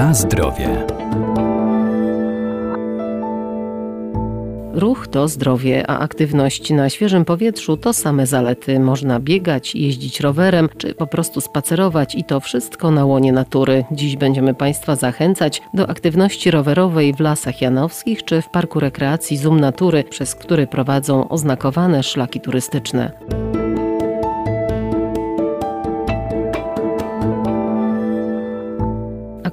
Na zdrowie. Ruch to zdrowie, a aktywność na świeżym powietrzu to same zalety. Można biegać, jeździć rowerem, czy po prostu spacerować i to wszystko na łonie natury. Dziś będziemy Państwa zachęcać do aktywności rowerowej w Lasach Janowskich czy w Parku Rekreacji Zoom Natury, przez który prowadzą oznakowane szlaki turystyczne.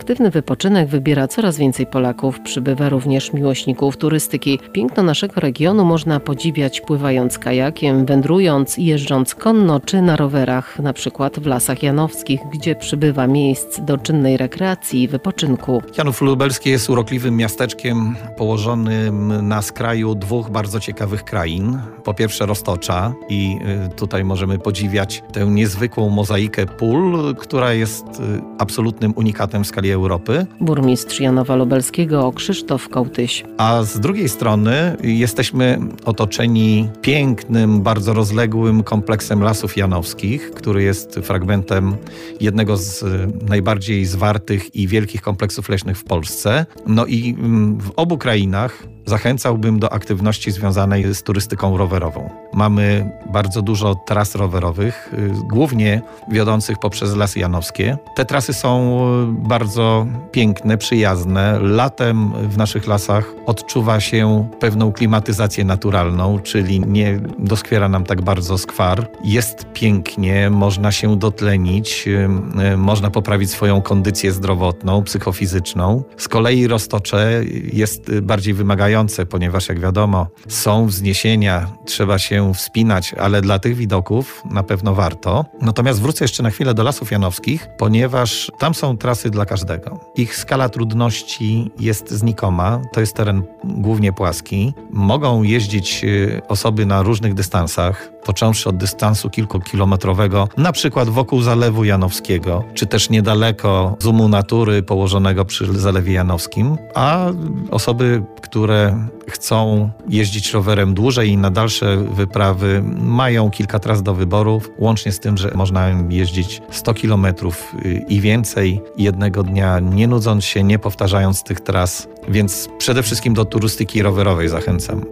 Aktywny wypoczynek wybiera coraz więcej Polaków, przybywa również miłośników turystyki. Piękno naszego regionu można podziwiać pływając kajakiem, wędrując, jeżdżąc konno czy na rowerach, na przykład w Lasach Janowskich, gdzie przybywa miejsc do czynnej rekreacji i wypoczynku. Janów Lubelski jest urokliwym miasteczkiem położonym na skraju dwóch bardzo ciekawych krain. Po pierwsze Roztocza i y, tutaj możemy podziwiać tę niezwykłą mozaikę pól, która jest y, absolutnym unikatem w skali Europy. Burmistrz Janowa Lubelskiego Krzysztof Kołtyś. A z drugiej strony jesteśmy otoczeni pięknym, bardzo rozległym kompleksem lasów janowskich, który jest fragmentem jednego z najbardziej zwartych i wielkich kompleksów leśnych w Polsce. No i mm, w obu krainach zachęcałbym do aktywności związanej z turystyką rowerową. Mamy bardzo dużo tras rowerowych, y, głównie wiodących poprzez Lasy Janowskie. Te trasy są y, bardzo piękne, przyjazne. Latem w naszych lasach odczuwa się pewną klimatyzację naturalną, czyli nie doskwiera nam tak bardzo skwar. Jest pięknie, można się dotlenić, y, można poprawić swoją kondycję zdrowotną, psychofizyczną. Z kolei Roztocze jest bardziej wymagające ponieważ jak wiadomo, są wzniesienia, trzeba się wspinać, ale dla tych widoków na pewno warto. Natomiast wrócę jeszcze na chwilę do Lasów Janowskich, ponieważ tam są trasy dla każdego. Ich skala trudności jest znikoma, to jest teren głównie płaski. Mogą jeździć y, osoby na różnych dystansach, począwszy od dystansu kilkukilometrowego, na przykład wokół Zalewu Janowskiego, czy też niedaleko Zumu Natury położonego przy Zalewie Janowskim, a osoby, które chcą jeździć rowerem dłużej i na dalsze wyprawy, mają kilka tras do wyborów, łącznie z tym, że można jeździć 100 kilometrów i więcej jednego dnia, nie nudząc się, nie powtarzając tych tras, więc przede wszystkim do turystyki rowerowej zachęcam.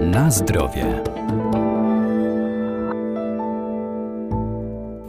Na zdrowie.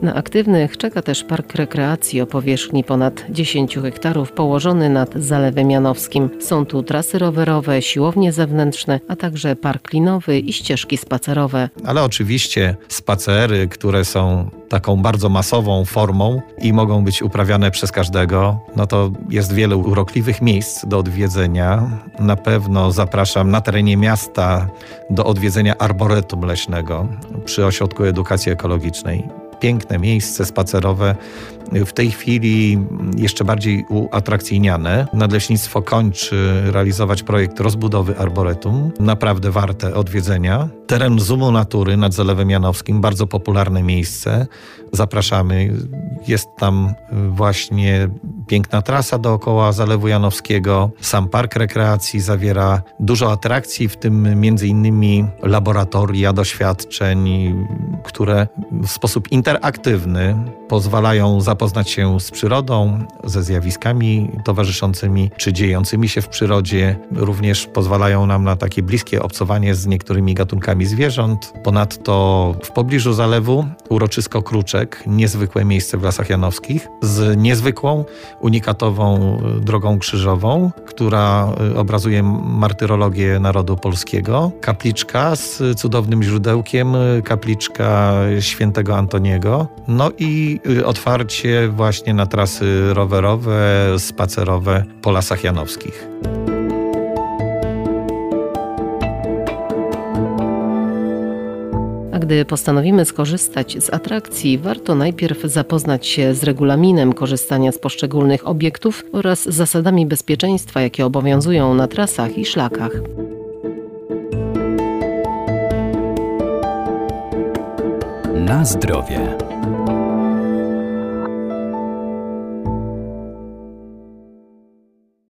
Na aktywnych czeka też park rekreacji o powierzchni ponad 10 hektarów położony nad Zalewem Janowskim. Są tu trasy rowerowe, siłownie zewnętrzne, a także park linowy i ścieżki spacerowe. Ale oczywiście spacery, które są taką bardzo masową formą i mogą być uprawiane przez każdego, no to jest wiele urokliwych miejsc do odwiedzenia. Na pewno zapraszam na terenie miasta do odwiedzenia arboretum leśnego przy Ośrodku Edukacji Ekologicznej piękne miejsce spacerowe, w tej chwili jeszcze bardziej uatrakcyjniane. Nadleśnictwo kończy realizować projekt rozbudowy arboretum, naprawdę warte odwiedzenia. Teren Zumu Natury nad Zalewem Janowskim, bardzo popularne miejsce. Zapraszamy. Jest tam właśnie piękna trasa dookoła Zalewu Janowskiego. Sam park rekreacji zawiera dużo atrakcji, w tym między innymi laboratoria doświadczeń, które w sposób interaktywny pozwalają zapoznać się z przyrodą, ze zjawiskami towarzyszącymi czy dziejącymi się w przyrodzie. Również pozwalają nam na takie bliskie obcowanie z niektórymi gatunkami zwierząt. Ponadto w pobliżu zalewu uroczysko Kruczek, niezwykłe miejsce w Lasach Janowskich, z niezwykłą, unikatową drogą krzyżową, która obrazuje martyrologię narodu polskiego. Kapliczka z cudownym źródełkiem, kapliczka świętego Antoniego. No i otwarcie właśnie na trasy rowerowe, spacerowe po Lasach Janowskich. Gdy postanowimy skorzystać z atrakcji, warto najpierw zapoznać się z regulaminem korzystania z poszczególnych obiektów oraz zasadami bezpieczeństwa, jakie obowiązują na trasach i szlakach. Na zdrowie.